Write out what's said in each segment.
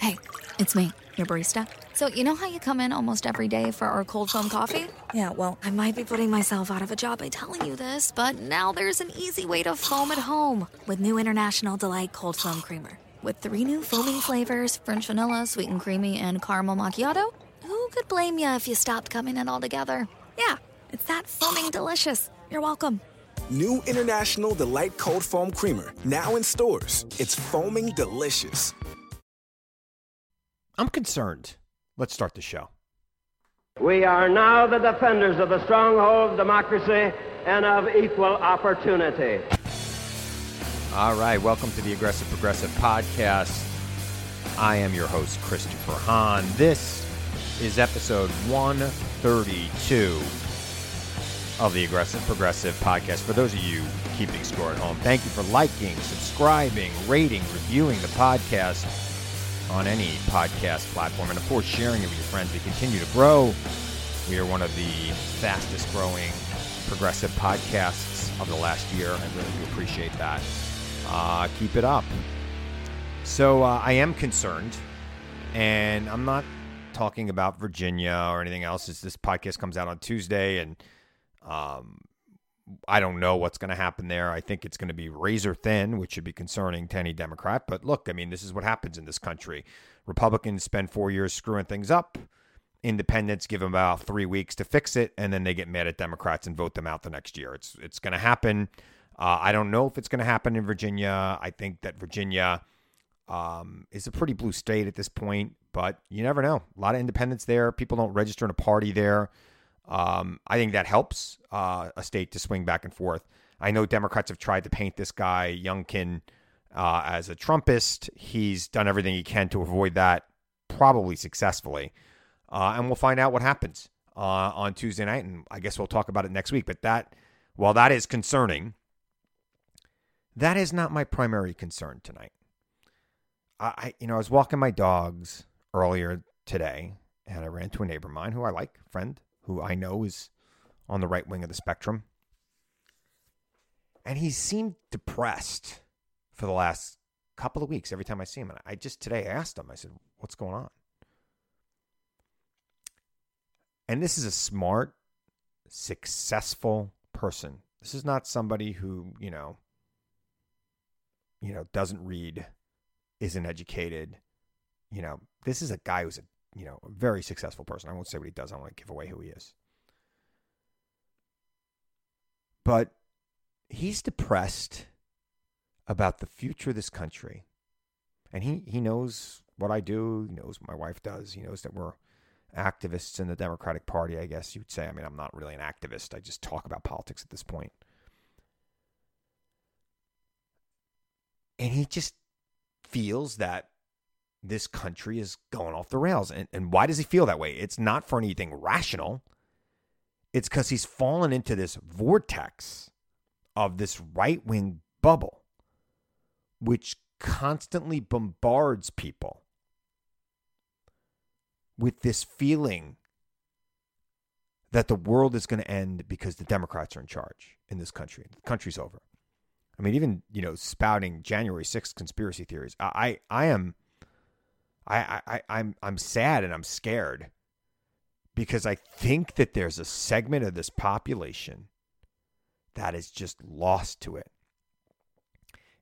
Psst. Hey, it's me, your barista. So, you know how you come in almost every day for our cold foam coffee? Yeah, well, I might be putting myself out of a job by telling you this, but now there's an easy way to foam at home with new International Delight Cold Foam Creamer. With three new foaming flavors French vanilla, sweet and creamy, and caramel macchiato, who could blame you if you stopped coming in altogether? Yeah, it's that foaming delicious. You're welcome. New International Delight Cold Foam Creamer, now in stores. It's foaming delicious. I'm concerned. Let's start the show. We are now the defenders of the stronghold of democracy and of equal opportunity. All right, welcome to the Aggressive Progressive Podcast. I am your host, Christopher Hahn. This is episode 132 of the Aggressive Progressive Podcast. For those of you keeping score at home, thank you for liking, subscribing, rating, reviewing the podcast on any podcast platform, and of course, sharing it with your friends. We continue to grow. We are one of the fastest growing progressive podcasts of the last year. I really do appreciate that. Uh, keep it up. So uh, I am concerned, and I'm not talking about Virginia or anything else. It's, this podcast comes out on Tuesday, and um, I don't know what's going to happen there. I think it's going to be razor thin, which should be concerning to any Democrat. But look, I mean, this is what happens in this country. Republicans spend four years screwing things up. Independents give them about three weeks to fix it, and then they get mad at Democrats and vote them out the next year. It's it's going to happen. Uh, I don't know if it's going to happen in Virginia. I think that Virginia um, is a pretty blue state at this point, but you never know. A lot of independents there. People don't register in a party there. Um, I think that helps uh, a state to swing back and forth. I know Democrats have tried to paint this guy Youngkin uh, as a Trumpist. He's done everything he can to avoid that, probably successfully. Uh, and we'll find out what happens uh, on Tuesday night, and I guess we'll talk about it next week. But that, while that is concerning, that is not my primary concern tonight. I, you know, I was walking my dogs earlier today, and I ran into a neighbor of mine who I like, friend, who I know is on the right wing of the spectrum. And he seemed depressed for the last couple of weeks every time I see him. And I just today asked him, I said, What's going on? And this is a smart, successful person. This is not somebody who, you know, you know, doesn't read, isn't educated. You know, this is a guy who's a you know, a very successful person. I won't say what he does. I don't want to give away who he is. But he's depressed about the future of this country. And he, he knows what I do. He knows what my wife does. He knows that we're activists in the Democratic Party, I guess you'd say. I mean, I'm not really an activist. I just talk about politics at this point. And he just feels that this country is going off the rails. And, and why does he feel that way? It's not for anything rational. It's because he's fallen into this vortex of this right wing bubble, which constantly bombards people with this feeling that the world is going to end because the Democrats are in charge in this country. The country's over. I mean, even you know, spouting January 6th conspiracy theories. I, I, I am I, I, I'm I'm sad and I'm scared because I think that there's a segment of this population that is just lost to it.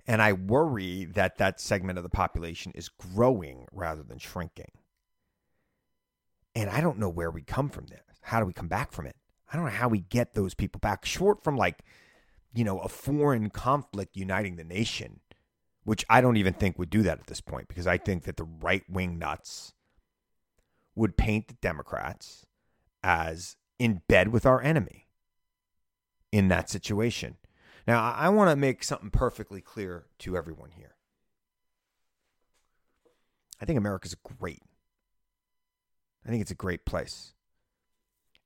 And I worry that that segment of the population is growing rather than shrinking. And I don't know where we come from there. How do we come back from it? I don't know how we get those people back, short from like, you know, a foreign conflict uniting the nation which I don't even think would do that at this point because I think that the right wing nuts would paint the Democrats as in bed with our enemy in that situation. Now, I want to make something perfectly clear to everyone here. I think America's great. I think it's a great place.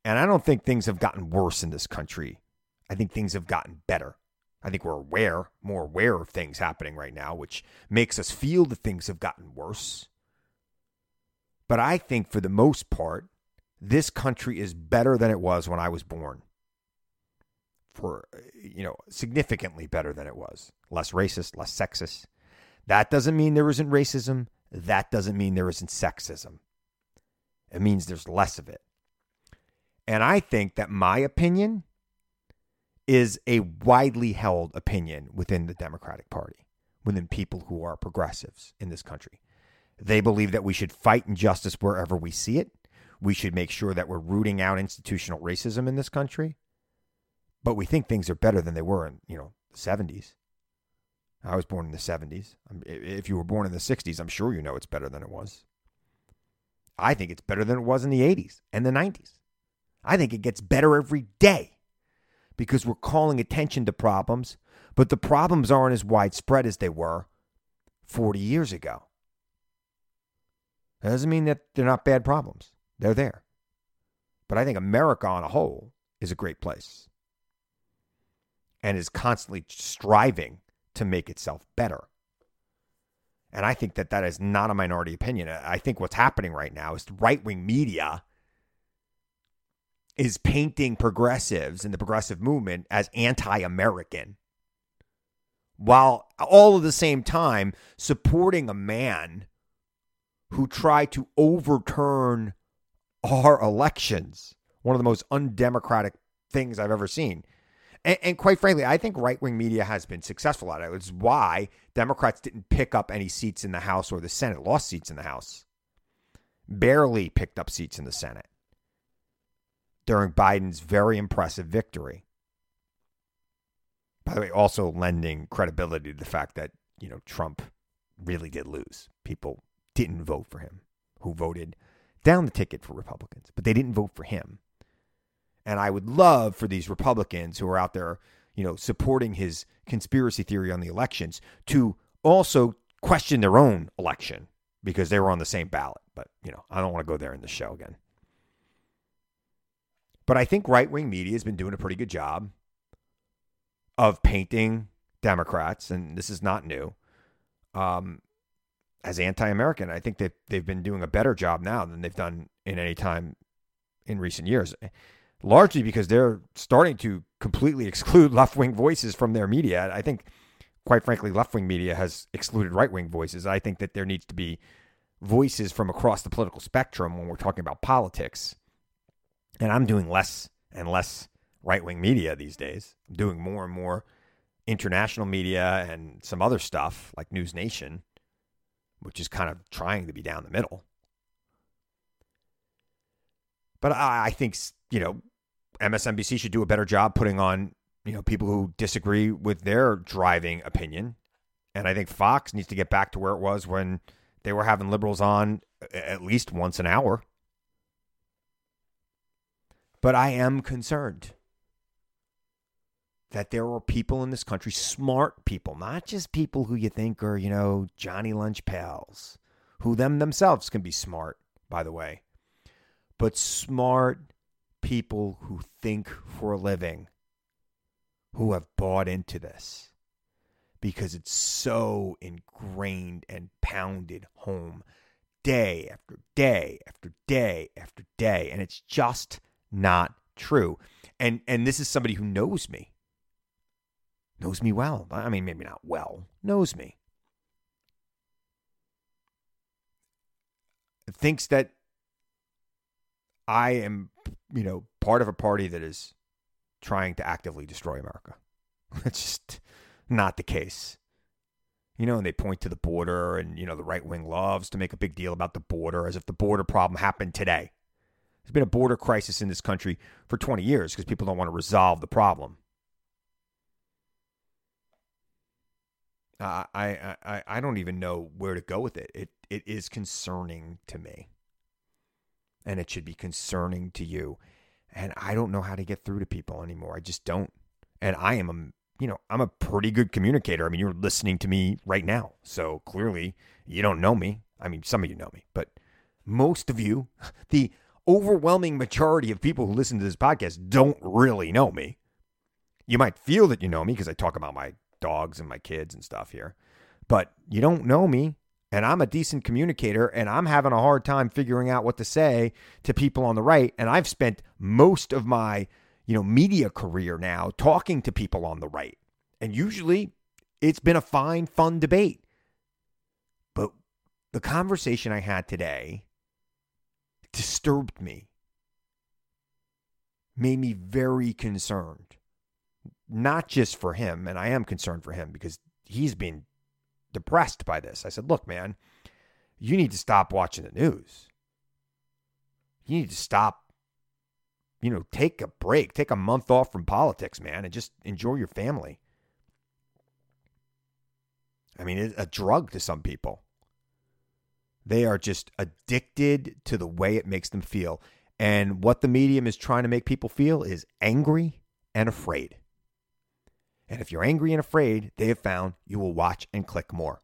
And I don't think things have gotten worse in this country. I think things have gotten better I think we're aware, more aware of things happening right now, which makes us feel that things have gotten worse. But I think for the most part, this country is better than it was when I was born. For, you know, significantly better than it was. Less racist, less sexist. That doesn't mean there isn't racism. That doesn't mean there isn't sexism. It means there's less of it. And I think that my opinion is a widely held opinion within the Democratic Party, within people who are progressives in this country. They believe that we should fight injustice wherever we see it. We should make sure that we're rooting out institutional racism in this country. But we think things are better than they were in, you know, the 70s. I was born in the 70s. If you were born in the 60s, I'm sure you know it's better than it was. I think it's better than it was in the 80s and the 90s. I think it gets better every day because we're calling attention to problems, but the problems aren't as widespread as they were 40 years ago. That doesn't mean that they're not bad problems, they're there. But I think America on a whole is a great place and is constantly striving to make itself better. And I think that that is not a minority opinion. I think what's happening right now is right wing media is painting progressives and the progressive movement as anti American, while all at the same time supporting a man who tried to overturn our elections. One of the most undemocratic things I've ever seen. And, and quite frankly, I think right wing media has been successful at it. It's why Democrats didn't pick up any seats in the House or the Senate, lost seats in the House, barely picked up seats in the Senate during Biden's very impressive victory. By the way, also lending credibility to the fact that, you know, Trump really did lose. People didn't vote for him who voted down the ticket for Republicans, but they didn't vote for him. And I would love for these Republicans who are out there, you know, supporting his conspiracy theory on the elections to also question their own election because they were on the same ballot. But, you know, I don't want to go there in the show again. But I think right wing media has been doing a pretty good job of painting Democrats, and this is not new, um, as anti American. I think that they've been doing a better job now than they've done in any time in recent years, largely because they're starting to completely exclude left wing voices from their media. I think, quite frankly, left wing media has excluded right wing voices. I think that there needs to be voices from across the political spectrum when we're talking about politics and I'm doing less and less right wing media these days. I'm doing more and more international media and some other stuff like News Nation, which is kind of trying to be down the middle. But I, I think, you know, MSNBC should do a better job putting on, you know, people who disagree with their driving opinion. And I think Fox needs to get back to where it was when they were having liberals on at least once an hour. But I am concerned that there are people in this country, smart people, not just people who you think are, you know, Johnny Lunch pals, who them themselves can be smart, by the way, but smart people who think for a living, who have bought into this because it's so ingrained and pounded home day after day after day after day. And it's just not true. And and this is somebody who knows me. Knows me well. I mean, maybe not well. Knows me. Thinks that I am, you know, part of a party that is trying to actively destroy America. It's just not the case. You know, and they point to the border, and, you know, the right wing loves to make a big deal about the border as if the border problem happened today. There's been a border crisis in this country for 20 years because people don't want to resolve the problem. Uh, I, I I don't even know where to go with it. It it is concerning to me, and it should be concerning to you. And I don't know how to get through to people anymore. I just don't. And I am a you know I'm a pretty good communicator. I mean, you're listening to me right now, so clearly you don't know me. I mean, some of you know me, but most of you, the overwhelming majority of people who listen to this podcast don't really know me. You might feel that you know me because I talk about my dogs and my kids and stuff here, but you don't know me. And I'm a decent communicator, and I'm having a hard time figuring out what to say to people on the right. And I've spent most of my, you know, media career now talking to people on the right. And usually it's been a fine, fun debate. But the conversation I had today disturbed me, made me very concerned. Not just for him, and I am concerned for him because he's been depressed by this. I said, look, man, you need to stop watching the news. You need to stop, you know, take a break, take a month off from politics, man, and just enjoy your family. I mean, it's a drug to some people. They are just addicted to the way it makes them feel. And what the medium is trying to make people feel is angry and afraid. And if you're angry and afraid, they have found you will watch and click more.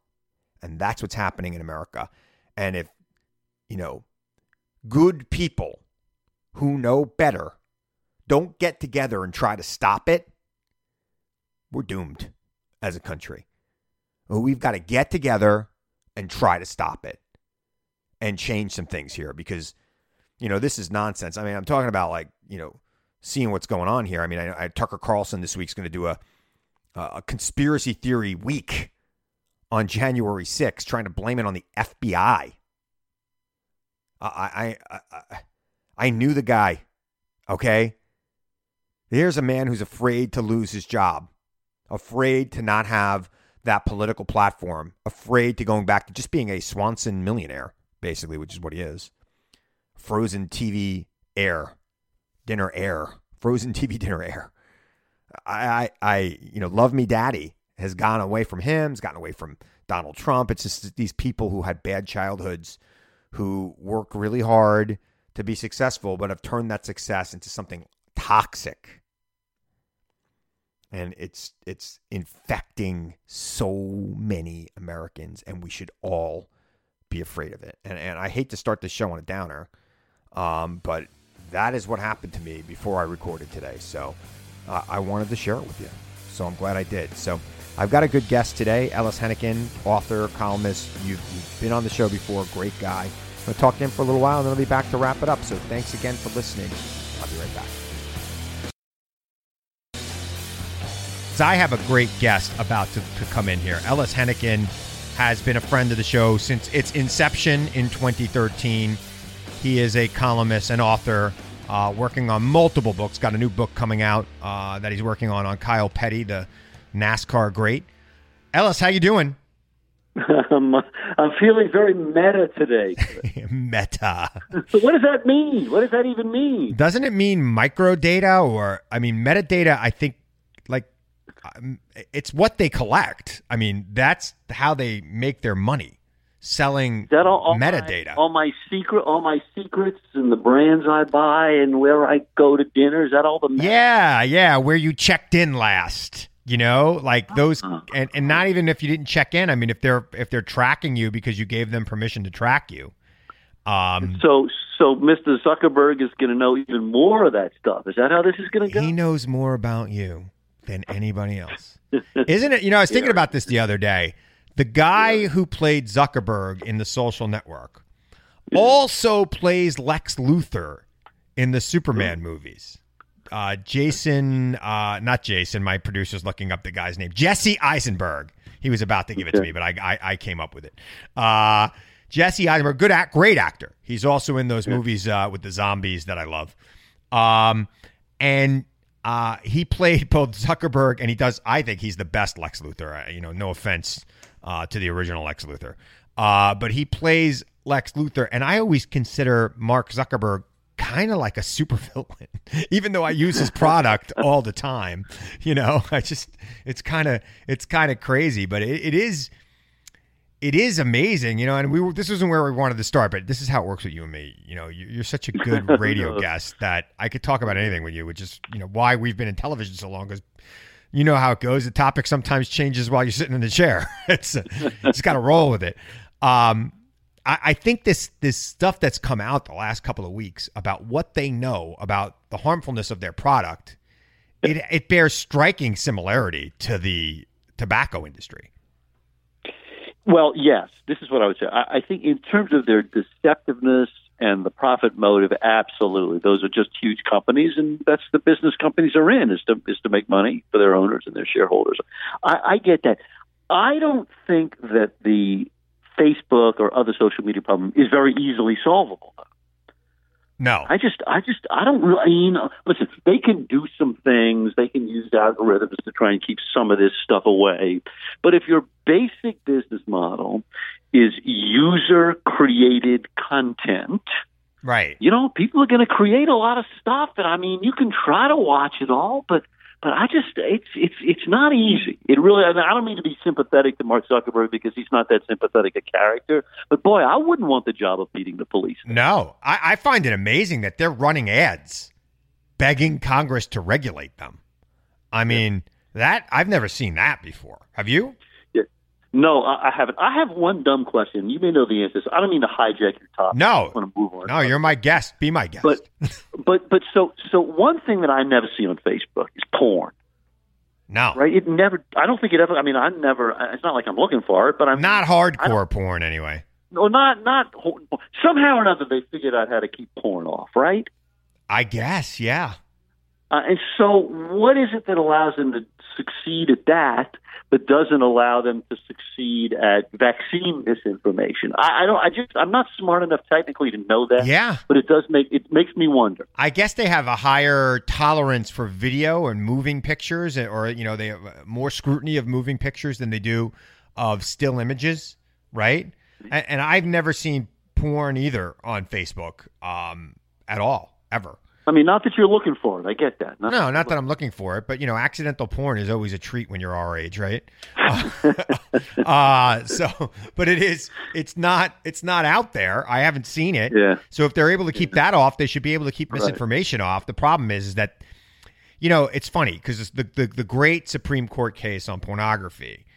And that's what's happening in America. And if, you know, good people who know better don't get together and try to stop it, we're doomed as a country. We've got to get together and try to stop it and change some things here because, you know, this is nonsense. I mean, I'm talking about like, you know, seeing what's going on here. I mean, I, I Tucker Carlson this week's going to do a a conspiracy theory week on January 6th, trying to blame it on the FBI. I, I, I, I knew the guy. Okay. Here's a man who's afraid to lose his job, afraid to not have that political platform, afraid to going back to just being a Swanson millionaire, basically, which is what he is. Frozen TV heir, dinner heir, frozen TV dinner heir. I, I, I, you know, Love Me Daddy has gone away from him, has gotten away from Donald Trump. It's just these people who had bad childhoods who work really hard to be successful, but have turned that success into something toxic. And it's it's infecting so many Americans, and we should all be afraid of it. And and I hate to start the show on a downer, um, but that is what happened to me before I recorded today. So uh, I wanted to share it with you. So I'm glad I did. So I've got a good guest today, Ellis Henican, author, columnist. You've, you've been on the show before, great guy. I'm going to talk to him for a little while and then I'll be back to wrap it up. So thanks again for listening. I'll be right back. So I have a great guest about to, to come in here. Ellis Henican has been a friend of the show since its inception in 2013. He is a columnist and author uh, working on multiple books. Got a new book coming out uh, that he's working on on Kyle Petty, the NASCAR great. Ellis, how you doing? I'm, I'm feeling very meta today. meta. so what does that mean? What does that even mean? Doesn't it mean micro data or I mean metadata? I think um, it's what they collect. I mean that's how they make their money selling that all, all metadata. My, all my secret, all my secrets, and the brands I buy, and where I go to dinner. Is that all the? Yeah, yeah. Where you checked in last. You know, like those, uh-huh. and, and not even if you didn't check in. I mean, if they're if they're tracking you because you gave them permission to track you. Um, so, so Mr. Zuckerberg is going to know even more of that stuff. Is that how this is going to go? He knows more about you than anybody else, isn't it? You know, I was thinking yeah. about this the other day. The guy yeah. who played Zuckerberg in The Social Network also plays Lex Luthor in the Superman movies. Uh, Jason, uh, not Jason, my producer's looking up the guy's name. Jesse Eisenberg. He was about to give it to me, but I, I, I came up with it. Uh, Jesse Eisenberg, good act, great actor. He's also in those movies uh, with the zombies that I love. Um, and uh, he played both Zuckerberg, and he does. I think he's the best Lex Luthor. You know, no offense uh, to the original Lex Luthor. Uh, but he plays Lex Luthor, and I always consider Mark Zuckerberg kind of like a supervillain, even though I use his product all the time. You know, I just it's kind of it's kind of crazy, but it, it is it is amazing, you know. And we were, this isn't where we wanted to start, but this is how it works with you and me. You know, you're such a good radio guest that I could talk about anything with you, which is you know why we've been in television so long because you know how it goes. The topic sometimes changes while you're sitting in the chair. it's it's got to roll with it. Um, I, I, think this this stuff that's come out the last couple of weeks about what they know about the harmfulness of their product it it bears striking similarity to the tobacco industry. Well, yes, this is what I would say. I, I think in terms of their deceptiveness and the profit motive, absolutely, those are just huge companies, and that's the business companies are in is to is to make money for their owners and their shareholders. I, I get that. I don't think that the Facebook or other social media problem is very easily solvable. No, I just, I just, I don't really. You know, listen, they can do some things. They can use algorithms to try and keep some of this stuff away. But if your basic business model is user created content, right? You know, people are going to create a lot of stuff, and I mean, you can try to watch it all, but but I just it's it's it's not easy. It really. I don't mean to be sympathetic to Mark Zuckerberg because he's not that sympathetic a character. But boy, I wouldn't want the job of beating the police. No, I, I find it amazing that they're running ads, begging Congress to regulate them. I mean that I've never seen that before. Have you? No, I, I haven't. I have one dumb question. You may know the answer. So I don't mean to hijack your topic. No, I want to move on. No, you're my guest. Be my guest. But, but, but so, so one thing that I never see on Facebook is porn. No, right? It never. I don't think it ever. I mean, I never. It's not like I'm looking for it, but I'm not hardcore porn anyway. No, not not. Somehow or another, they figured out how to keep porn off, right? I guess, yeah. Uh, and so, what is it that allows them to succeed at that, but doesn't allow them to succeed at vaccine misinformation? I, I don't. I just. I'm not smart enough technically to know that. Yeah. But it does make it makes me wonder. I guess they have a higher tolerance for video and moving pictures, or you know, they have more scrutiny of moving pictures than they do of still images, right? And, and I've never seen porn either on Facebook um, at all, ever. I mean, not that you're looking for it. I get that. Not no, not that I'm looking for it, but you know, accidental porn is always a treat when you're our age, right? uh, so, but it is. It's not. It's not out there. I haven't seen it. Yeah. So if they're able to keep that off, they should be able to keep misinformation right. off. The problem is, is that, you know, it's funny because the, the the great Supreme Court case on pornography,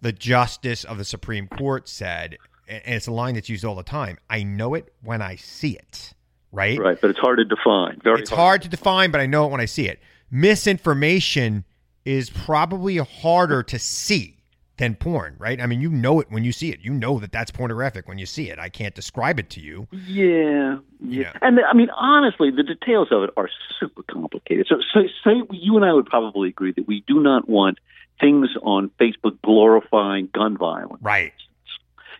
the justice of the Supreme Court said, and it's a line that's used all the time. I know it when I see it right? Right, but it's hard to define. Very it's hard. hard to define, but I know it when I see it. Misinformation is probably harder to see than porn, right? I mean, you know it when you see it. You know that that's pornographic when you see it. I can't describe it to you. Yeah, yeah. And the, I mean, honestly, the details of it are super complicated. So, so, say you and I would probably agree that we do not want things on Facebook glorifying gun violence. Right.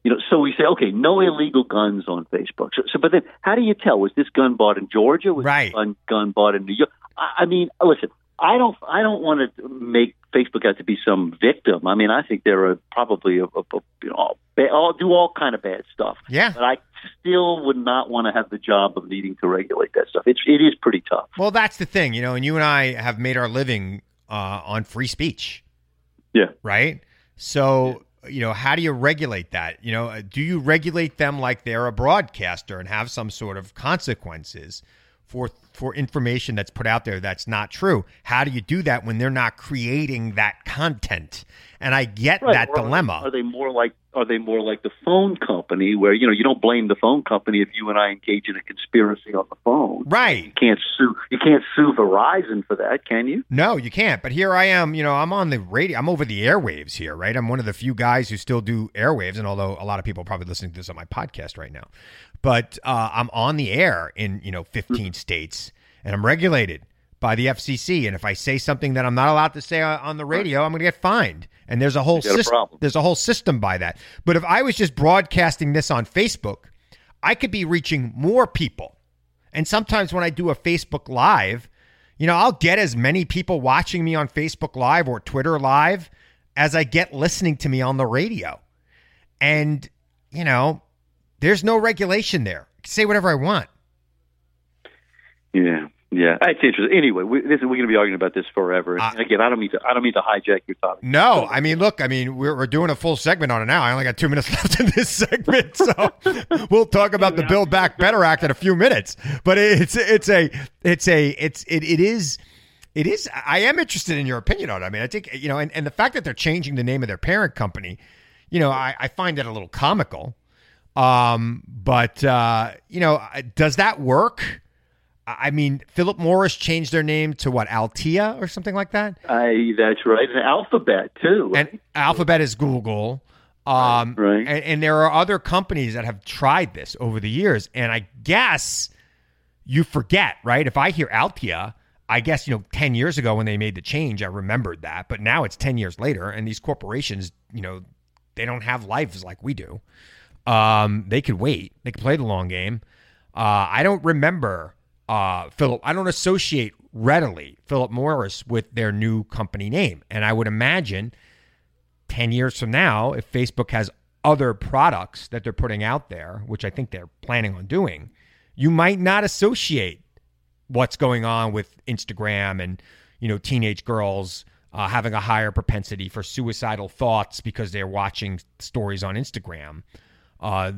You know, so we say, okay, no illegal guns on Facebook. So, so but then how do you tell? Was this gun bought in Georgia? Was right. this gun, gun bought in New York? I, I mean, listen, I don't, I don't want to make Facebook out to be some victim. I mean, I think they're a, probably a, a, a you know, all, do all kind of bad stuff. Yeah. But I still would not want to have the job of needing to regulate that stuff. It's, it is pretty tough. Well, that's the thing, you know, and you and I have made our living uh, on free speech. Yeah. Right. So you know, how do you regulate that? You know, uh, do you regulate them like they're a broadcaster and have some sort of consequences for for information that's put out there that's not true? How do you do that when they're not creating that content? And I get right. that or dilemma. Are they more like are they more like the phone company where you know you don't blame the phone company if you and I engage in a conspiracy on the phone? Right. You can't sue. You can't sue Verizon for that, can you? No, you can't. But here I am. You know, I'm on the radio. I'm over the airwaves here, right? I'm one of the few guys who still do airwaves, and although a lot of people are probably listening to this on my podcast right now, but uh, I'm on the air in you know 15 states, and I'm regulated by the FCC. And if I say something that I'm not allowed to say on the radio, I'm going to get fined. And there's a whole system. There's a whole system by that. But if I was just broadcasting this on Facebook, I could be reaching more people. And sometimes when I do a Facebook Live, you know, I'll get as many people watching me on Facebook Live or Twitter Live as I get listening to me on the radio. And, you know, there's no regulation there. say whatever I want. Yeah. Yeah, that's interesting. Anyway, we, this, we're going to be arguing about this forever. Uh, Again, I don't mean to. I don't mean to hijack your topic. No, I mean, look, I mean, we're, we're doing a full segment on it now. I only got two minutes left in this segment, so we'll talk about the Build Back Better Act in a few minutes. But it's it's a it's a it's it, it is. It is. I am interested in your opinion on it. I mean, I think you know, and, and the fact that they're changing the name of their parent company, you know, I, I find that a little comical. Um, but uh, you know, does that work? I mean, Philip Morris changed their name to what Altria or something like that. I that's right. And Alphabet too. Right? And Alphabet is Google. Um, right. And, and there are other companies that have tried this over the years, and I guess you forget, right? If I hear Altria, I guess you know, ten years ago when they made the change, I remembered that, but now it's ten years later, and these corporations, you know, they don't have lives like we do. Um, they could wait. They could play the long game. Uh, I don't remember uh, Philip. I don't associate readily Philip Morris with their new company name, and I would imagine ten years from now, if Facebook has other products that they're putting out there, which I think they're planning on doing, you might not associate what's going on with Instagram and you know teenage girls uh, having a higher propensity for suicidal thoughts because they're watching stories on Instagram. Uh,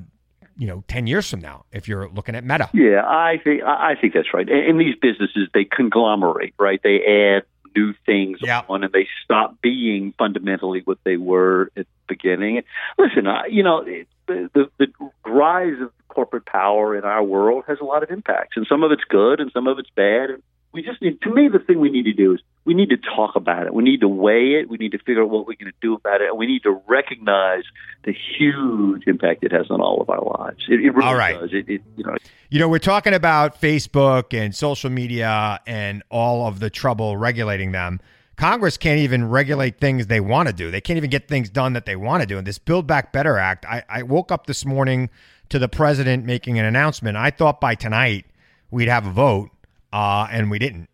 you know, ten years from now, if you're looking at Meta. Yeah, I think I think that's right. In these businesses, they conglomerate, right? They add new things on, and they stop being fundamentally what they were at the beginning. And listen, I, you know, the, the the rise of corporate power in our world has a lot of impacts, and some of it's good, and some of it's bad. And we just need, to me, the thing we need to do is we need to talk about it. We need to weigh it. We need to figure out what we're going to do about it. And we need to recognize the huge impact it has on all of our lives. It, it really all right. does. It, it, you know, you know, we're talking about Facebook and social media and all of the trouble regulating them. Congress can't even regulate things they want to do. They can't even get things done that they want to do. And this Build Back Better Act, I, I woke up this morning to the president making an announcement. I thought by tonight we'd have a vote uh, and we didn't.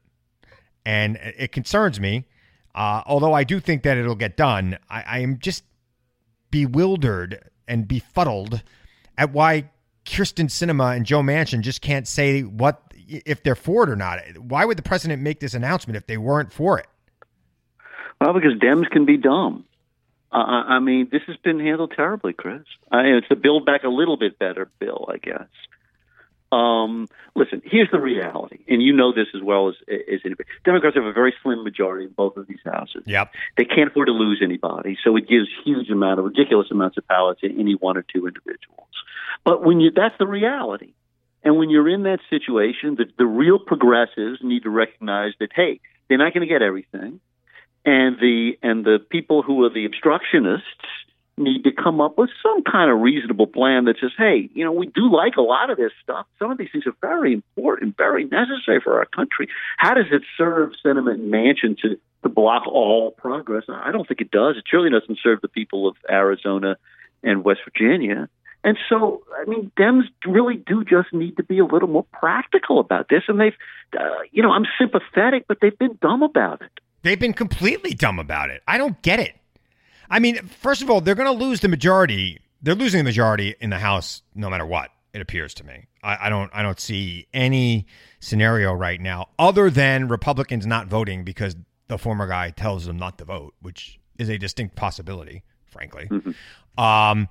And it concerns me. Uh, although I do think that it'll get done, I, I am just bewildered and befuddled at why Kyrsten Sinema and Joe Manchin just can't say what if they're for it or not. Why would the president make this announcement if they weren't for it? Well, because Dems can be dumb. Uh, I mean, this has been handled terribly, Chris. I it's a build back a little bit better bill, I guess. Um, listen, here's the reality, and you know this as well as, as anybody. Democrats have a very slim majority in both of these houses. Yep. They can't afford to lose anybody, so it gives huge amount of ridiculous amounts of power to any one or two individuals. But when you, that's the reality. And when you're in that situation, the, the real progressives need to recognize that, hey, they're not going to get everything. And the, and the people who are the obstructionists need to come up with some kind of reasonable plan that says, hey, you know, we do like a lot of this stuff. Some of these things are very important, very necessary for our country. How does it serve Sinema and Manchin to, to block all progress? I don't think it does. It surely doesn't serve the people of Arizona and West Virginia. And so, I mean, Dems really do just need to be a little more practical about this. And they've, uh, you know, I'm sympathetic, but they've been dumb about it. They've been completely dumb about it. I don't get it. I mean, first of all, they're going to lose the majority. They're losing the majority in the House no matter what. It appears to me. I, I don't. I don't see any scenario right now other than Republicans not voting because the former guy tells them not to vote, which is a distinct possibility, frankly. Mm-hmm. Um,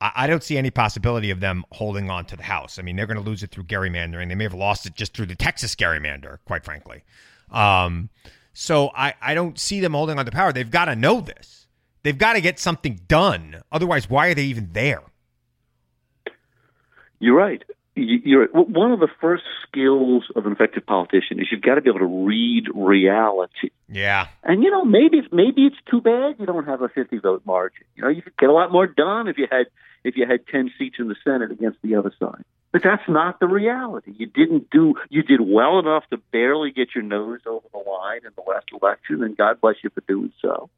I, I don't see any possibility of them holding on to the House. I mean, they're going to lose it through gerrymandering. They may have lost it just through the Texas gerrymander, quite frankly. Um, so I, I don't see them holding on to power. They've got to know this. They've got to get something done. Otherwise, why are they even there? You're right. You're one of the first skills of an effective politician is you've got to be able to read reality. Yeah. And you know, maybe maybe it's too bad you don't have a 50 vote margin. You know, you could get a lot more done if you had if you had 10 seats in the Senate against the other side. But that's not the reality. You didn't do you did well enough to barely get your nose over the line in the last election, and God bless you for doing so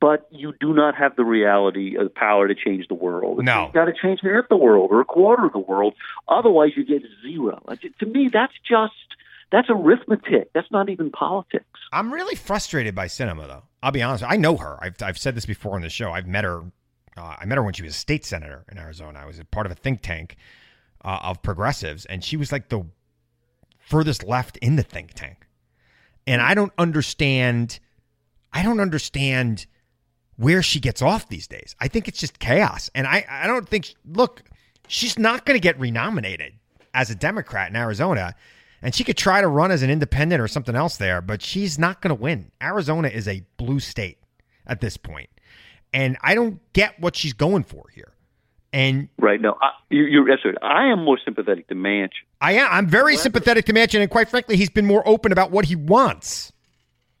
but you do not have the reality of power to change the world. No. You've got to change half the world or a quarter of the world. Otherwise, you get zero. To me, that's just that's arithmetic. That's not even politics. I'm really frustrated by Sinema, though. I'll be honest. I know her. I've I've said this before on the show. I've met her. Uh, I met her when she was a state senator in Arizona. I was a part of a think tank uh, of progressives, and she was like the furthest left in the think tank. And I don't understand. I don't understand where she gets off these days. I think it's just chaos. And I, I don't think, look, she's not going to get renominated as a Democrat in Arizona. And she could try to run as an independent or something else there, but she's not going to win. Arizona is a blue state at this point. And I don't get what she's going for here. And right now, I, you, you're absolutely. I am more sympathetic to Manchin. I am. I'm very sympathetic to Manchin, and quite frankly, he's been more open about what he wants.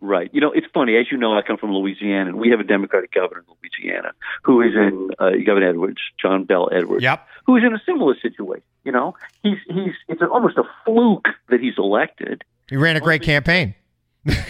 Right. You know, it's funny. As you know, I come from Louisiana, and we have a Democratic governor in Louisiana who is in uh, Governor Edwards, John Bell Edwards. Yep. Who is in a similar situation. You know, he's he's it's almost a fluke that he's elected. He ran a great campaign.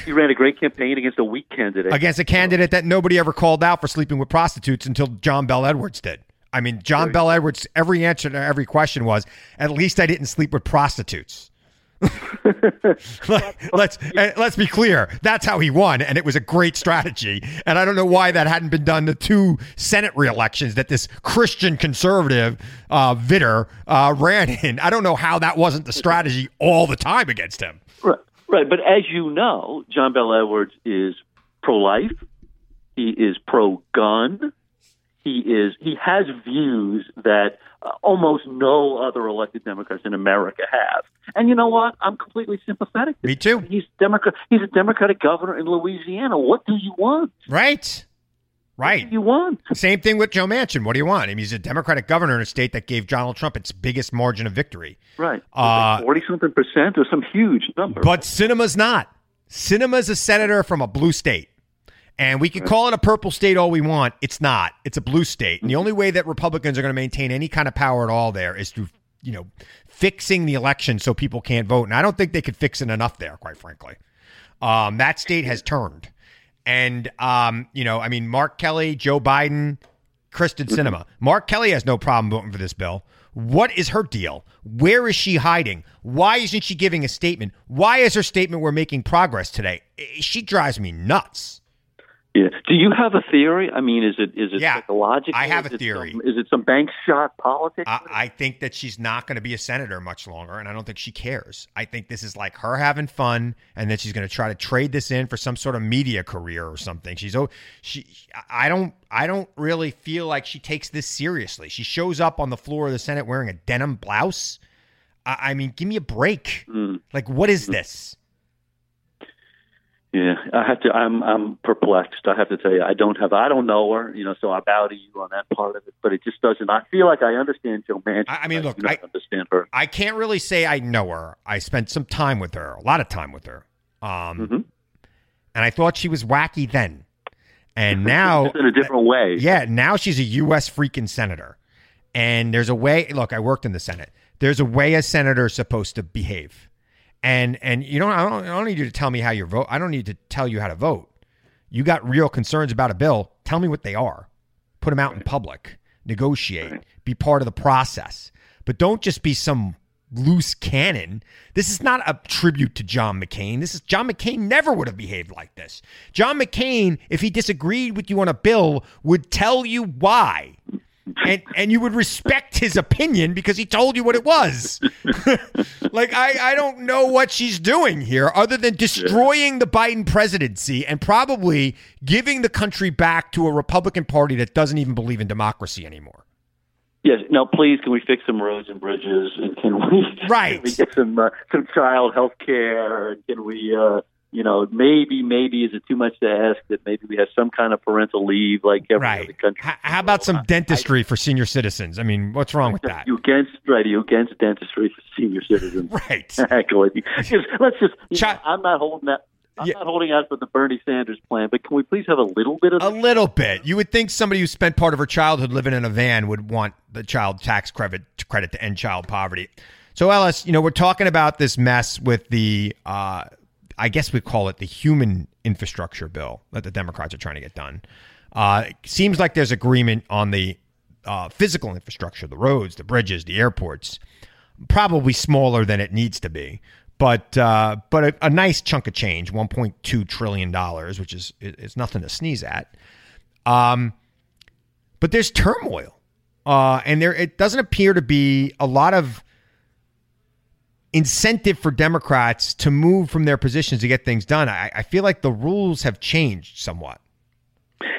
he ran a great campaign against a weak candidate. Against a candidate that nobody ever called out for sleeping with prostitutes until John Bell Edwards did. I mean, John Bell Edwards, every answer to every question was, at least I didn't sleep with prostitutes. let's let's be clear. That's how he won, and it was a great strategy. And I don't know why that hadn't been done the two Senate re-elections that this Christian conservative uh, Vitter uh, ran in. I don't know how that wasn't the strategy all the time against him. Right, right. But as you know, John Bell Edwards is pro-life. He is pro-gun. He is he has views that uh, almost no other elected Democrats in America have. And you know what? I'm completely sympathetic. Me too. He's Democrat. He's a Democratic governor in Louisiana. What do you want? Right. Right. What do you want? Same thing with Joe Manchin. What do you want? I mean, he's a Democratic governor in a state that gave Donald Trump its biggest margin of victory. Right. Uh, Forty something percent or some huge number. But Sinema's not. Sinema's a senator from a blue state. And we can call it a purple state all we want. It's not. It's a blue state. And the only way that Republicans are going to maintain any kind of power at all there is through, you know, fixing the election so people can't vote. And I don't think they could fix it enough there, quite frankly. Um, that state has turned. And, um, you know, I mean, Mark Kelly, Joe Biden, Kristen Sinema. Mark Kelly has no problem voting for this bill. What is her deal? Where is she hiding? Why isn't she giving a statement? Why is her statement we're making progress today? She drives me nuts. Yeah. Do you have a theory? I mean, is it is it Yeah, psychological? I have Is a theory. some- is it some bank shot politics? I, I think that she's not going to be a senator much longer, and I don't think she cares. I think this is like her having fun, and then she's going to try to trade this in for some sort of media career or something. She's oh, she. I don't. I don't really feel like she takes this seriously. She shows up on the floor of the Senate wearing a denim blouse. I, I mean, give me a break. Mm. Like, what is this? Yeah, I have to. I'm I'm perplexed. I have to tell you, I don't have. I don't know her, you know, so I bow to you on that part of it. But it just doesn't. I feel like I understand Joe Manchin. I- I mean, look, not I- understand her. I can't really say I know her. I spent some time with her, a lot of time with her. Um, Mm-hmm. and I thought she was wacky then, and now in a different way. Yeah, now she's a U.S. freaking senator. And there's a way, look, I worked in the Senate. There's a way a senator is supposed to behave. And and you know, I don't, I don't need you to tell me how you vote. I don't need to tell you how to vote. You got real concerns about a bill. Tell me what they are. Put them out in public. Negotiate. Be part of the process. But don't just be some loose cannon. This is not a tribute to John McCain. This is John McCain never would have behaved like this. John McCain, if he disagreed with you on a bill, would tell you why. And and you would respect his opinion because he told you what it was. like I, I don't know what she's doing here other than destroying the Biden presidency and probably giving the country back to a Republican Party that doesn't even believe in democracy anymore. Yes. Now, please, can we fix some roads and bridges? And can we, Right. Can we get some uh, some child health care? Can we, uh, you know, maybe maybe is it too much to ask that maybe we have some kind of parental leave like every other Right. country? H- how about some dentistry for senior citizens? I mean, what's wrong with that? You against right? You against dentistry for senior citizens? Right. Exactly. Let's just. Chi- know, I'm not holding that. I'm Yeah. not holding out for the Bernie Sanders plan, but can we please have a little bit of A little bit. You would think somebody who spent part of her childhood living in a van would want the child tax credit credit to end child poverty. So Ellis, you know, we're talking about this mess with the uh I guess we call it the human infrastructure bill that the Democrats are trying to get done. Uh seems like there's agreement on the uh, physical infrastructure, the roads, the bridges, the airports, probably smaller than it needs to be, but uh, but a, a nice chunk of change, 1.2 trillion dollars, which is is nothing to sneeze at. Um, but there's turmoil, uh, and there it doesn't appear to be a lot of incentive for Democrats to move from their positions to get things done. I, I feel like the rules have changed somewhat.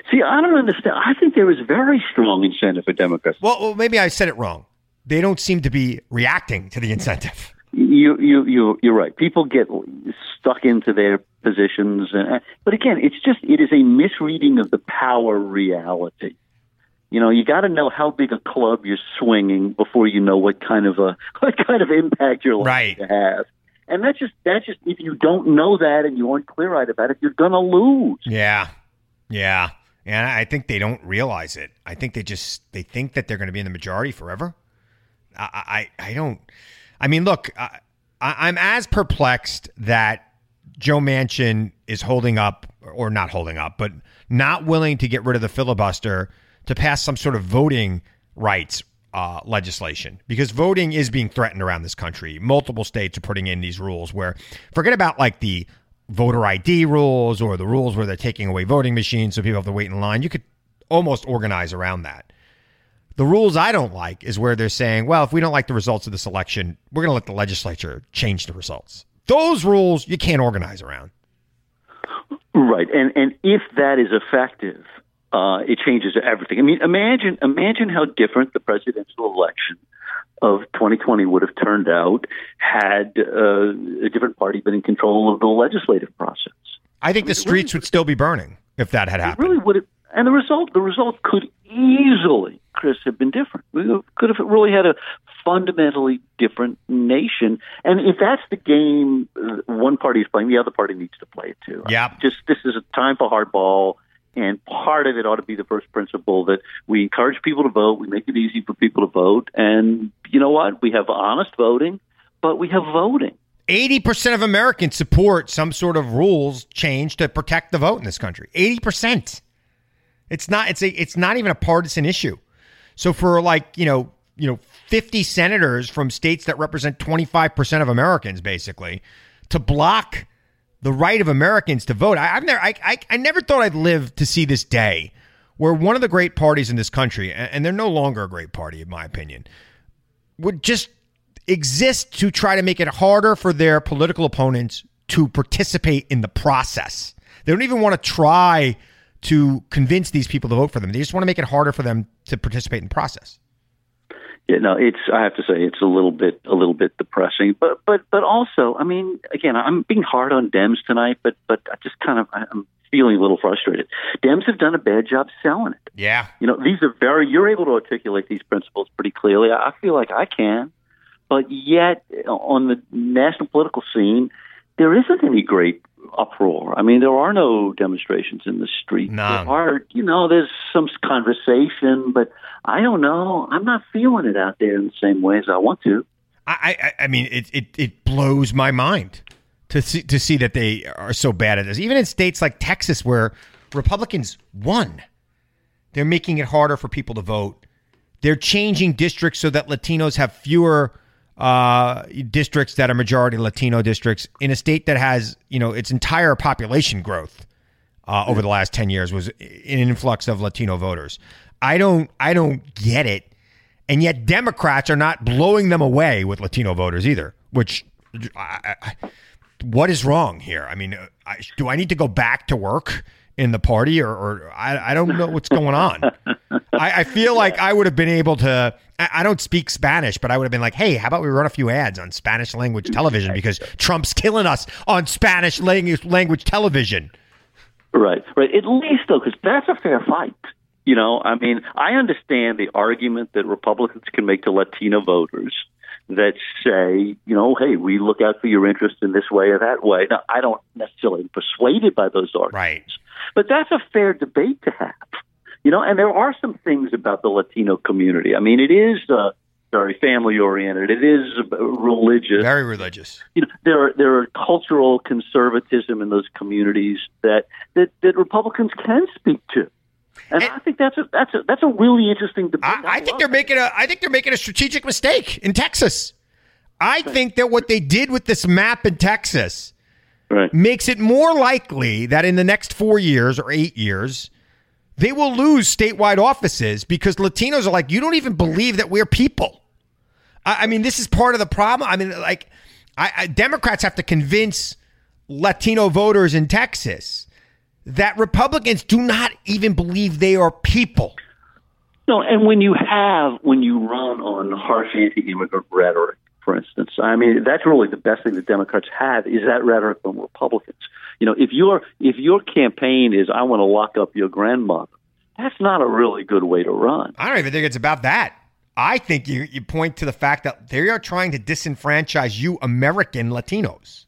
See, I don't understand. I think there is very strong incentive for Democrats. Well, well, maybe I said it wrong. They don't seem to be reacting to the incentive. You, you, you, you're right. People get stuck into their positions, and, but again, it's just it is a misreading of the power reality. You know, you got to know how big a club you're swinging before you know what kind of a what kind of impact you're likely Right. to have. And that's just that's just if you don't know that and you aren't clear eyed about it, you're gonna lose. Yeah. Yeah. And I think they don't realize it. I think they just they think that they're going to be in the majority forever. I I, I don't. I mean, look, I, I- I'm as perplexed that Joe Manchin is holding up or not holding up, but not willing to get rid of the filibuster to pass some sort of voting rights uh, legislation because voting is being threatened around this country. Multiple states are putting in these rules where forget about like the voter ID rules or the rules where they're taking away voting machines so people have to wait in line. You could almost organize around that. The rules I don't like is where they're saying, well, if we don't like the results of this election, we're going to let the legislature change the results. Those rules you can't organize around. Right, and and if that is effective, uh, it changes everything. I mean, imagine imagine how different the presidential election of 2020 would have turned out had uh, a different party been in control of the legislative process. I think the streets would still be burning if that had happened. really would have, and the result the result could easily, Chris, have been different. We could have really had a fundamentally different nation. And if that's the game uh, one party is playing, the other party needs to play it too. Yeah. Just this is a time for hardball. And part of it ought to be the first principle that we encourage people to vote. We make it easy for people to vote. And you know what? We have honest voting, but we have voting. 80% of Americans support some sort of rules change to protect the vote in this country. 80%. It's not it's a it's not even a partisan issue. So for like, you know, you know, 50 senators from states that represent 25% of Americans basically to block the right of Americans to vote. I, I've never I, I I never thought I'd live to see this day where one of the great parties in this country and, and they're no longer a great party in my opinion would just exist to try to make it harder for their political opponents to participate in the process. They don't even want to try to convince these people to vote for them. They just want to make it harder for them to participate in the process. Yeah, no, it's. I have to say, it's a little bit, a little bit depressing. But, but, but also, I mean, again, I'm being hard on Dems tonight, but, but I just kind of, I'm feeling a little frustrated. Dems have done a bad job selling it. Yeah. You know, these are very. You're able to articulate these principles pretty clearly. I feel like I can, but yet on the national political scene, there isn't any great uproar. I mean, there are no demonstrations in the street. None. There are, you know, there's some conversation, but I don't know. I'm not feeling it out there in the same way as I want to. I, I, I mean, it, it, it blows my mind to see, to see that they are so bad at this. Even in states like Texas, where Republicans won, they're making it harder for people to vote. They're changing districts so that Latinos have fewer uh, districts that are majority Latino districts in a state that has, you know, its entire population growth uh, over the last 10 years was an influx of Latino voters. I don't I don't get it. And yet Democrats are not blowing them away with Latino voters either, which I, I, what is wrong here? I mean, I, do I need to go back to work in the party or, or I, I don't know what's going on. I, I feel like I would have been able to. I, I don't speak Spanish, but I would have been like, hey, how about we run a few ads on Spanish language television because Trump's killing us on Spanish language, language television. Right, right. At least though, because that's a fair fight. You know, I mean, I understand the argument that Republicans can make to Latino voters that say, you know, hey, we look out for your interest in this way or that way. Now, I don't necessarily am persuaded by those arguments, Right. But that's a fair debate to have. You know, and there are some things about the Latino community. I mean, it is uh, very family oriented. It is religious Very religious. you know there are there are cultural conservatism in those communities that that, that Republicans can speak to, and, I think that's a that's a that's a really interesting debate. I, I think they're it. making a. I think they're making a strategic mistake in Texas. I think that what they did with this map in Texas right. makes it more likely that in the next four years or eight years, they will lose statewide offices because Latinos are like, you don't even believe that we're people. I, I mean, this is part of the problem. I mean, like, I, I, Democrats have to convince Latino voters in Texas that Republicans do not even believe they are people. No, and when you have when you run on harsh anti-immigrant rhetoric, for instance, I mean that's really the best thing the Democrats have is that rhetoric from Republicans. You know, if your if your campaign is I want to lock up your grandmother, That's not a really good way to run. I don't even think it's about that. I think you, you point to the fact that they are trying to disenfranchise you American Latinos.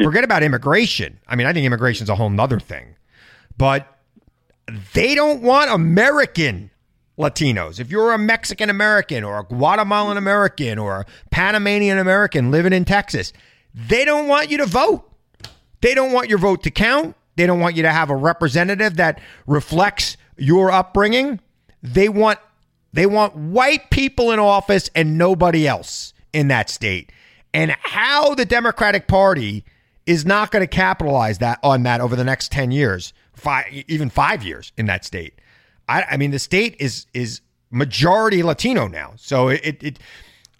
Forget about immigration. I mean, I think immigration is a whole nother thing. But they don't want American Latinos. If you're a Mexican American or a Guatemalan American or a Panamanian American living in Texas, they don't want you to vote. They don't want your vote to count. They don't want you to have a representative that reflects your upbringing. They want they want white people in office and nobody else in that state. And how the Democratic Party is not going to capitalize that on that over the next 10 years, five, even 5 years in that state. I, I mean the state is is majority Latino now. So it, it, it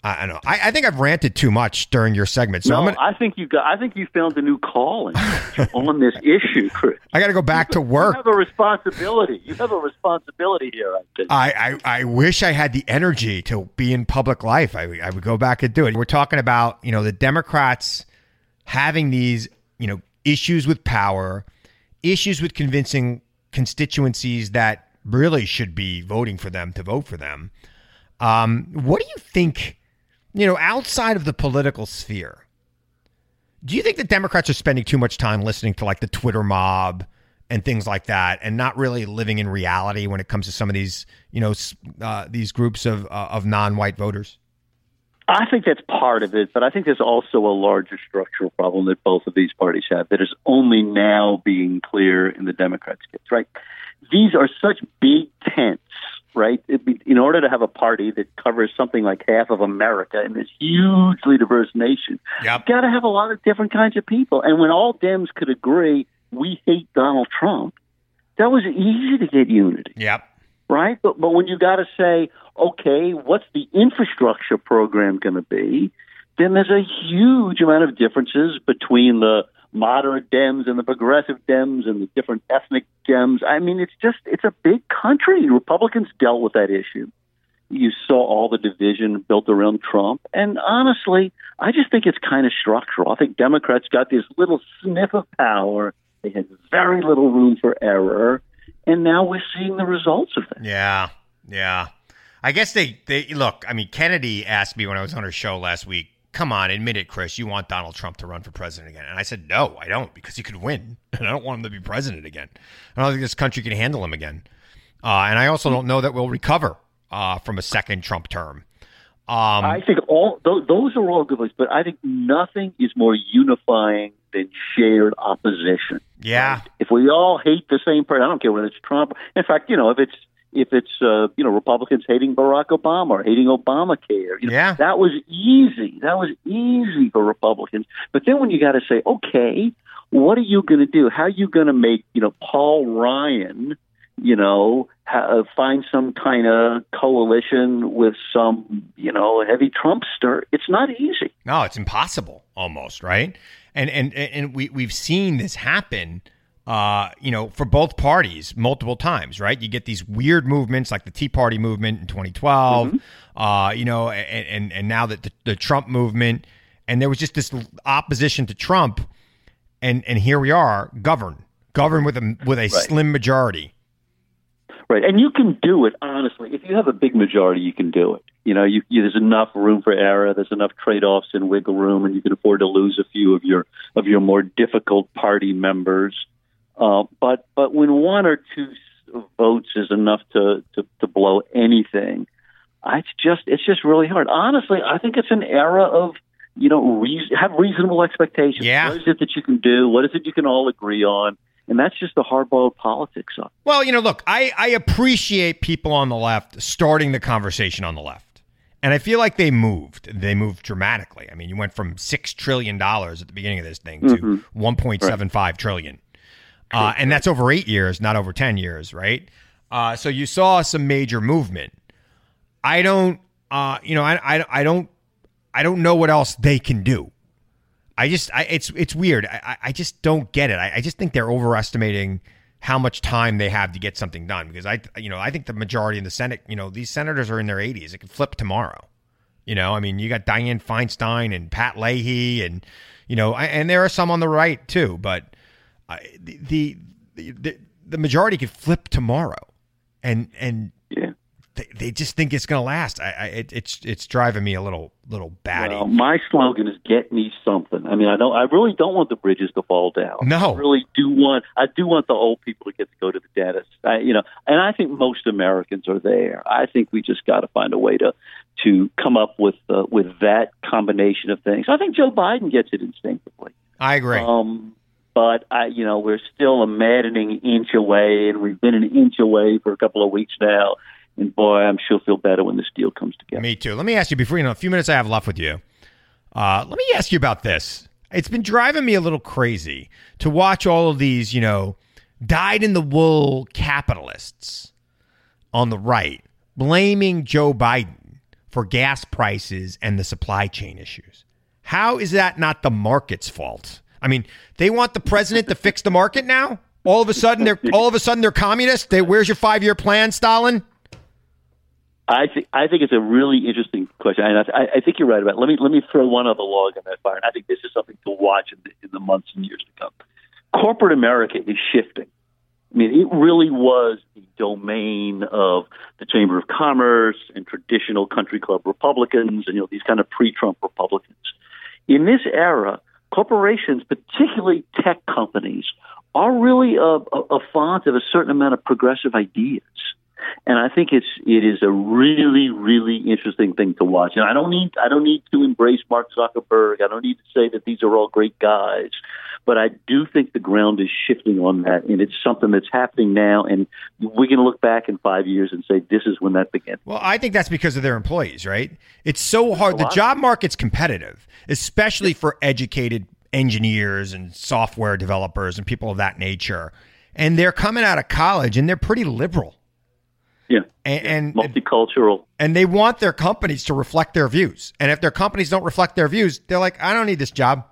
I don't know. I, I, think I've ranted too much during your segment. So no, gonna, I think you got. I think you found a new calling on this issue, Chris. I got to go back to work. You have a responsibility. You have a responsibility here. I think. I, I, I wish I had the energy to be in public life. I, I would go back and do it. We're talking about you know the Democrats having these you know issues with power, issues with convincing constituencies that really should be voting for them to vote for them. Um, what do you think? you know, outside of the political sphere, do you think the Democrats are spending too much time listening to like the Twitter mob and things like that, and not really living in reality when it comes to some of these, you know, uh, these groups of uh, of non-white voters? I think that's part of it, but I think there's also a larger structural problem that both of these parties have that is only now being clear in the Democrats' case. Right? These are such big tents right? Be, in order to have a party that covers something like half of America in this hugely diverse nation, yep. you've got to have a lot of different kinds of people. And when all Dems could agree, we hate Donald Trump, that was easy to get unity. Yep. Right? But, but when you got to say, okay, what's the infrastructure program going to be? Then there's a huge amount of differences between the moderate Dems and the progressive Dems and the different ethnic Dems. I mean, it's just it's a big country. Republicans dealt with that issue. You saw all the division built around Trump, and honestly, I just think it's kind of structural. I think Democrats got this little sniff of power. They had very little room for error, and now we're seeing the results of that. Yeah, yeah. I guess they they look. I mean, Kennedy asked me when I was on her show last week come on, admit it, Chris. You want Donald Trump to run for president again? And I said, no, I don't, because he could win, and I don't want him to be president again. I don't think this country can handle him again. Uh, and I also don't know that we'll recover uh, from a second Trump term. Um, I think all those, those are all good points, but I think nothing is more unifying than shared opposition. Yeah. Right? If we all hate the same person, I don't care whether it's Trump. In fact, you know, if it's if it's uh, you know Republicans hating Barack Obama or hating Obamacare. You know, yeah, that was easy. That was easy for Republicans. But then when you got to say, okay, what are you going to do? How are you going to make you know Paul Ryan? You know, ha- find some kind of coalition with some, you know, heavy Trumpster. It's not easy. No, it's impossible almost, right? And and and we we've seen this happen uh, you know, for both parties multiple times, right? You get these weird movements like the Tea Party movement in 2012, mm-hmm. uh, you know, and, and, and now that the, the, Trump movement, and there was just this opposition to Trump, and and here we are, govern, govern with a with a right. slim majority. Right, and you can do it honestly. If you have a big majority, you can do it. You know, you, you, there's enough room for error. There's enough trade-offs and wiggle room, and you can afford to lose a few of your of your more difficult party members. Uh, but but when one or two votes is enough to, to, to blow anything, it's just it's just really hard. Honestly, I think it's an era of you know re- have reasonable expectations. Yeah. What is it that you can do? What is it you can all agree on? And that's just the hardball politics of. Well, you know, look, I, I appreciate people on the left starting the conversation on the left. And I feel like they moved. They moved dramatically. I mean, you went from six trillion dollars at the beginning of this thing to mm-hmm. one point seven five trillion. Uh, and that's over eight years, not over 10 years, right? Uh, so you saw some major movement. I don't, uh, you know, I, I, I, don't, I don't know what else they can do. I just, I, it's, it's weird. I, I just don't get it. I, I just think they're overestimating how much time they have to get something done because I, you know, I think the majority in the Senate, you know, these senators are in their 80s. It could flip tomorrow. You know, I mean, you got Dianne Feinstein and Pat Leahy and, you know, and there are some on the right too, but the, the the the majority could flip tomorrow. and and. They, they just think it's going to last. I, I it, it's it's driving me a little little batty. Well, my slogan is "Get me something." I mean, I don't. I really don't want the bridges to fall down. No. I really do want. I do want the old people to get to go to the dentist. I, you know, and I think most Americans are there. I think we just got to find a way to to come up with uh, with that combination of things. I think Joe Biden gets it instinctively. I agree. Um, but I, you know, we're still a maddening inch away, and we've been an inch away for a couple of weeks now. And boy, I'm sure feel better when this deal comes together. Me too. Let me ask you before you know a few minutes I have left with you. Uh, let me ask you about this. It's been driving me a little crazy to watch all of these, you know, dyed in the wool capitalists on the right blaming Joe Biden for gas prices and the supply chain issues. How is that not the market's fault? I mean, they want the president to fix the market now. All of a sudden, they're all of a sudden they're communists. They, where's your five year plan, Stalin? I think I think it's a really interesting question, and I, I think you're right about. It. Let me let me throw one other log on that fire, and I think this is something to watch in the, in the months and years to come. Corporate America is shifting. I mean, it really was the domain of the Chamber of Commerce and traditional country club Republicans, and you know these kind of pre-Trump Republicans. In this era, corporations, particularly tech companies, are really a, a, a font of a certain amount of progressive ideas. And I think it's it is a really really interesting thing to watch. And I don't need I don't need to embrace Mark Zuckerberg. I don't need to say that these are all great guys, but I do think the ground is shifting on that, and it's something that's happening now. And we can look back in five years and say this is when that began. Well, I think that's because of their employees, right? It's so hard. The job market's competitive, especially for educated engineers and software developers and people of that nature. And they're coming out of college and they're pretty liberal. Yeah, and, and multicultural, and they want their companies to reflect their views. And if their companies don't reflect their views, they're like, I don't need this job.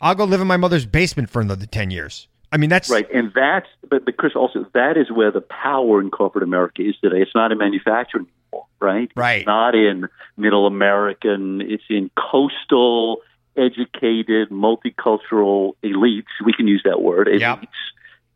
I'll go live in my mother's basement for another ten years. I mean, that's right, and that's but, but Chris also that is where the power in corporate America is today. It's not in manufacturing anymore, right? Right. It's not in middle American. It's in coastal, educated, multicultural elites. We can use that word, elites, Yep.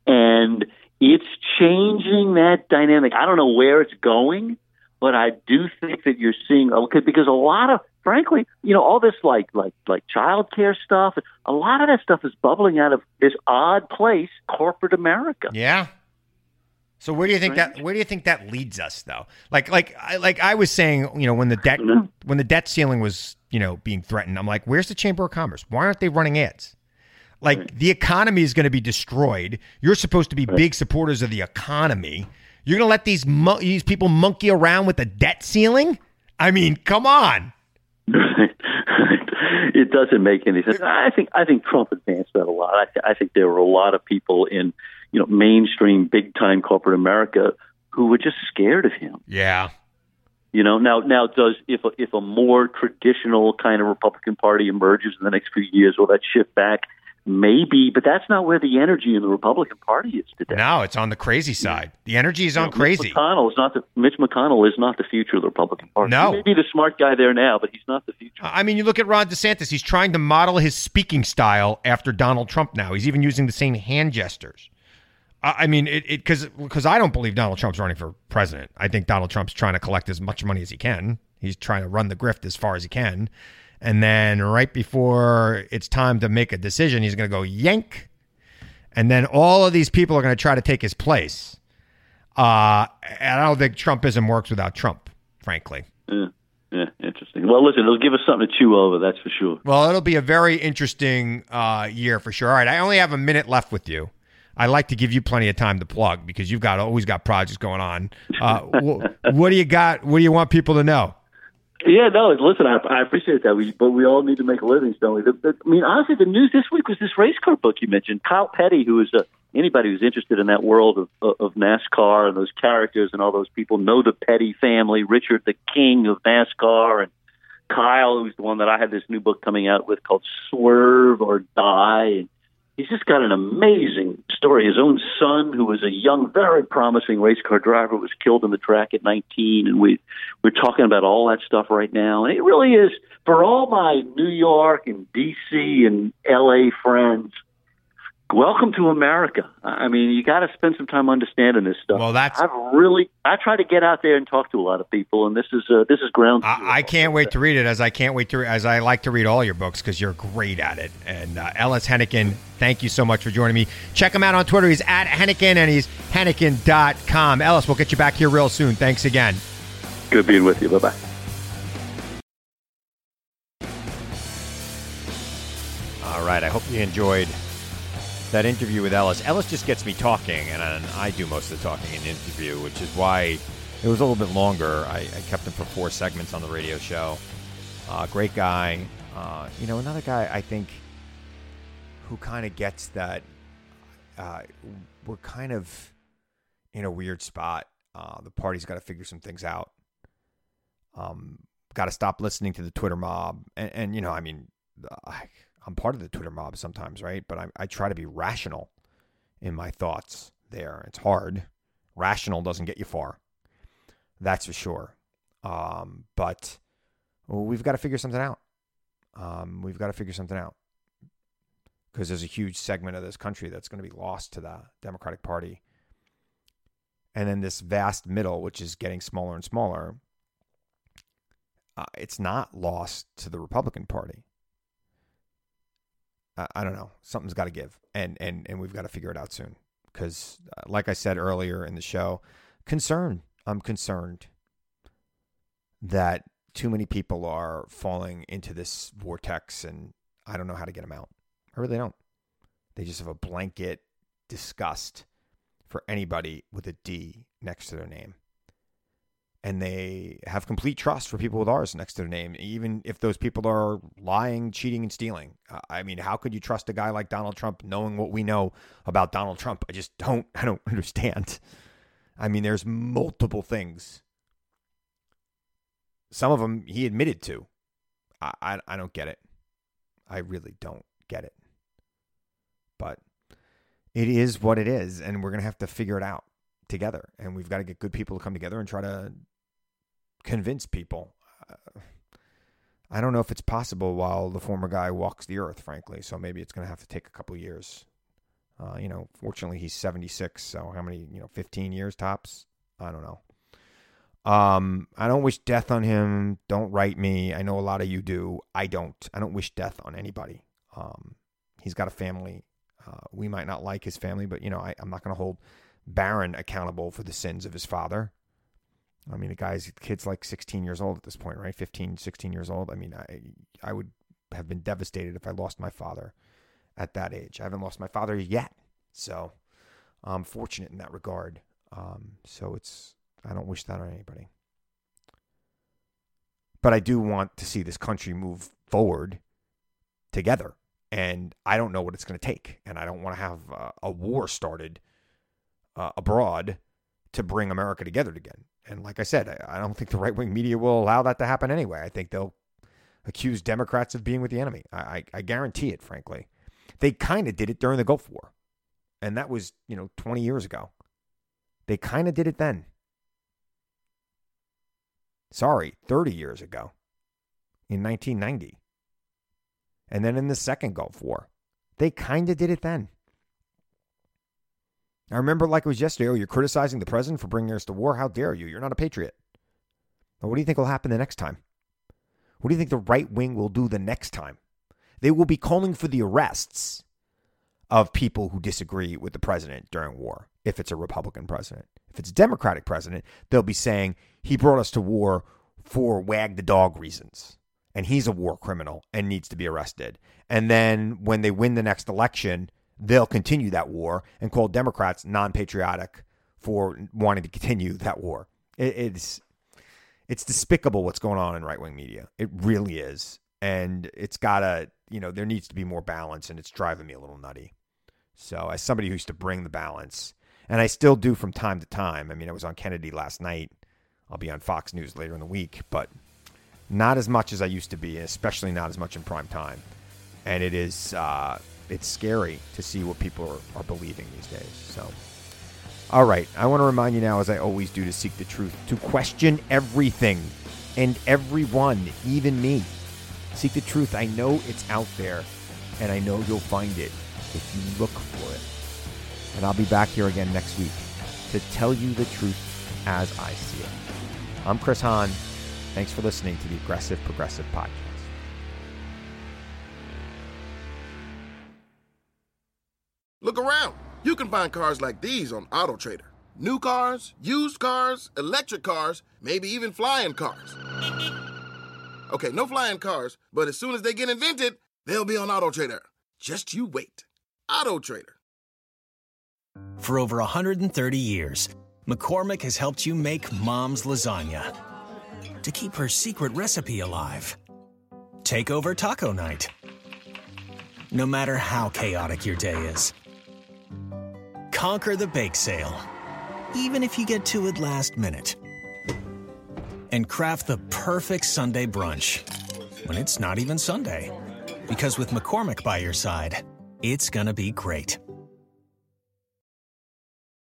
and it's changing that dynamic. I don't know where it's going, but I do think that you're seeing okay because a lot of frankly, you know, all this like like like child care stuff, a lot of that stuff is bubbling out of this odd place, corporate America. Yeah. So where do you think that where do you think that leads us though? Like like I like I was saying, you know, when the debt mm-hmm. when the debt ceiling was, you know, being threatened, I'm like, where's the Chamber of Commerce? Why aren't they running ads? Like the economy is going to be destroyed. You're supposed to be big supporters of the economy. You're going to let these mon- these people monkey around with the debt ceiling? I mean, come on. it doesn't make any sense. I think I think Trump advanced that a lot. I, th- I think there were a lot of people in you know mainstream big time corporate America who were just scared of him. Yeah. You know now now does if a, if a more traditional kind of Republican Party emerges in the next few years, will that shift back? Maybe, but that's not where the energy in the Republican Party is today. No, it's on the crazy side. The energy is on Mitch crazy. McConnell is not the Mitch McConnell is not the future of the Republican Party. No. he may be the smart guy there now, but he's not the future. I mean, you look at Ron DeSantis, he's trying to model his speaking style after Donald Trump now. He's even using the same hand gestures. I I mean, it because because I don't believe Donald Trump's running for president. I think Donald Trump's trying to collect as much money as he can. He's trying to run the grift as far as he can. And then right before it's time to make a decision, he's going to go yank. And then all of these people are going to try to take his place. Uh, and I don't think Trumpism works without Trump, frankly. Yeah, yeah, interesting. Well, listen, it'll give us something to chew over. That's for sure. Well, it'll be a very interesting uh, year for sure. All right, I only have a minute left with you. I like to give you plenty of time to plug because you've got always got projects going on. Uh, wh- what do you got? What do you want people to know? Yeah, no, listen, I, I appreciate that. We, but we all need to make a living, don't we? The, the, I mean, honestly, the news this week was this race car book you mentioned. Kyle Petty, who is a, anybody who's interested in that world of, uh, of NASCAR and those characters and all those people know the Petty family. Richard, the king of NASCAR, and Kyle, who's the one that I had this new book coming out with called Swerve or Die. And he's just got an amazing story. His own son, who was a young, very promising race car driver, was killed in the track at 19, and we we're talking about all that stuff right now. And it really is for all my New York and D.C. and L.A. friends. Welcome to America. I mean, you got to spend some time understanding this stuff. Well, that's- I've really I try to get out there and talk to a lot of people, and this is uh, this is ground. I, I can't wait to read it as I can't wait to as I like to read all your books because you're great at it. And uh, Ellis Henican, thank you so much for joining me. Check him out on Twitter. He's at Henican and he's Henican.com. Ellis, we'll get you back here real soon. Thanks again. Good being with you. Bye bye. All right. I hope you enjoyed that interview with Ellis. Ellis just gets me talking, and I do most of the talking in the interview, which is why it was a little bit longer. I, I kept him for four segments on the radio show. Uh, great guy. Uh, you know, another guy I think who kind of gets that uh, we're kind of in a weird spot. Uh, the party's got to figure some things out. Um, got to stop listening to the Twitter mob, and, and you know, I mean, I'm part of the Twitter mob sometimes, right? But I, I try to be rational in my thoughts. There, it's hard. Rational doesn't get you far. That's for sure. Um, but we've got to figure something out. Um, we've got to figure something out because there's a huge segment of this country that's going to be lost to the Democratic Party. And then this vast middle, which is getting smaller and smaller, uh, it's not lost to the Republican Party. I, don't know. Something's got to give, and and and we've got to figure it out soon. Because, uh, like I said earlier in the show, concerned. I'm concerned that too many people are falling into this vortex, and I don't know how to get them out. I really don't. They just have a blanket disgust for anybody with a D next to their name. And they have complete trust for people with R's next to their name, even if those people are lying, cheating, and stealing. Uh, I mean, how could you trust a guy like Donald Trump knowing what we know about Donald Trump? I just don't, I don't understand. I mean, there's multiple things. Some of them he admitted to. I, I, I don't get it. I really don't get it. But it is what it is, and we're gonna have to figure it out together. And we've got to get good people to come together and try to convince people. Uh, I don't know if it's possible while the former guy walks the earth, frankly. So maybe it's going to have to take a couple years. Uh, you know, fortunately, he's 76. So how many, you know, 15 years tops? I don't know. Um, I don't wish death on him. Don't write me. I know a lot of you do. I don't. I don't wish death on anybody. Um, he's got a family. Uh, we might not like his family, but, you know, I, I'm not going to hold Barron accountable for the sins of his father. I mean, the guy's the kid's like 16 years old at this point, right? 15, 16 years old. I mean, I I would have been devastated if I lost my father at that age. I haven't lost my father yet, so I'm fortunate in that regard. Um, so it's I don't wish that on anybody, but I do want to see this country move forward together, and I don't know what it's going to take, and I don't want to have uh, a war started uh, abroad to bring America together again. And like I said, I, I don't think the right wing media will allow that to happen anyway. I think they'll accuse Democrats of being with the enemy. I, I, I guarantee it, frankly. They kind of did it during the Gulf War. And that was, you know, 20 years ago. They kind of did it then. Sorry, 30 years ago in 1990. And then in the second Gulf War. They kind of did it then. I remember like it was yesterday. Oh, you're criticizing the president for bringing us to war. How dare you? You're not a patriot. What do you think will happen the next time? What do you think the right wing will do the next time? They will be calling for the arrests of people who disagree with the president during war, if it's a Republican president. If it's a Democratic president, they'll be saying he brought us to war for wag the dog reasons. And he's a war criminal and needs to be arrested. And then when they win the next election, they'll continue that war and call Democrats non patriotic for wanting to continue that war. It, it's it's despicable what's going on in right wing media. It really is, and it's gotta you know there needs to be more balance, and it's driving me a little nutty. So as somebody who used to bring the balance, and I still do from time to time. I mean, I was on Kennedy last night. I'll be on Fox News later in the week, but not as much as I used to be, especially not as much in prime time. And it is uh, it's scary to see what people are, are believing these days. So, all right, I want to remind you now, as I always do, to seek the truth, to question everything and everyone, even me. Seek the truth. I know it's out there, and I know you'll find it. if you look for it. And I'll be back here again next week to tell you the truth as I see it. I'm Chris Hahn. Thanks for listening to the Aggressive Progressive Podcast. Look around. You can find cars like these on AutoTrader. New cars, used cars, electric cars, maybe even flying cars. Okay, no flying cars, but as soon as they get invented, they'll be on AutoTrader. Just you wait. AutoTrader. For over 130 years, McCormick has helped you make mom's lasagna to keep her secret recipe alive. Take over taco night. No matter how chaotic your day is, conquer the bake sale, even if you get to it last minute. And craft the perfect Sunday brunch when it's not even Sunday. Because with McCormick by your side, it's gonna be great.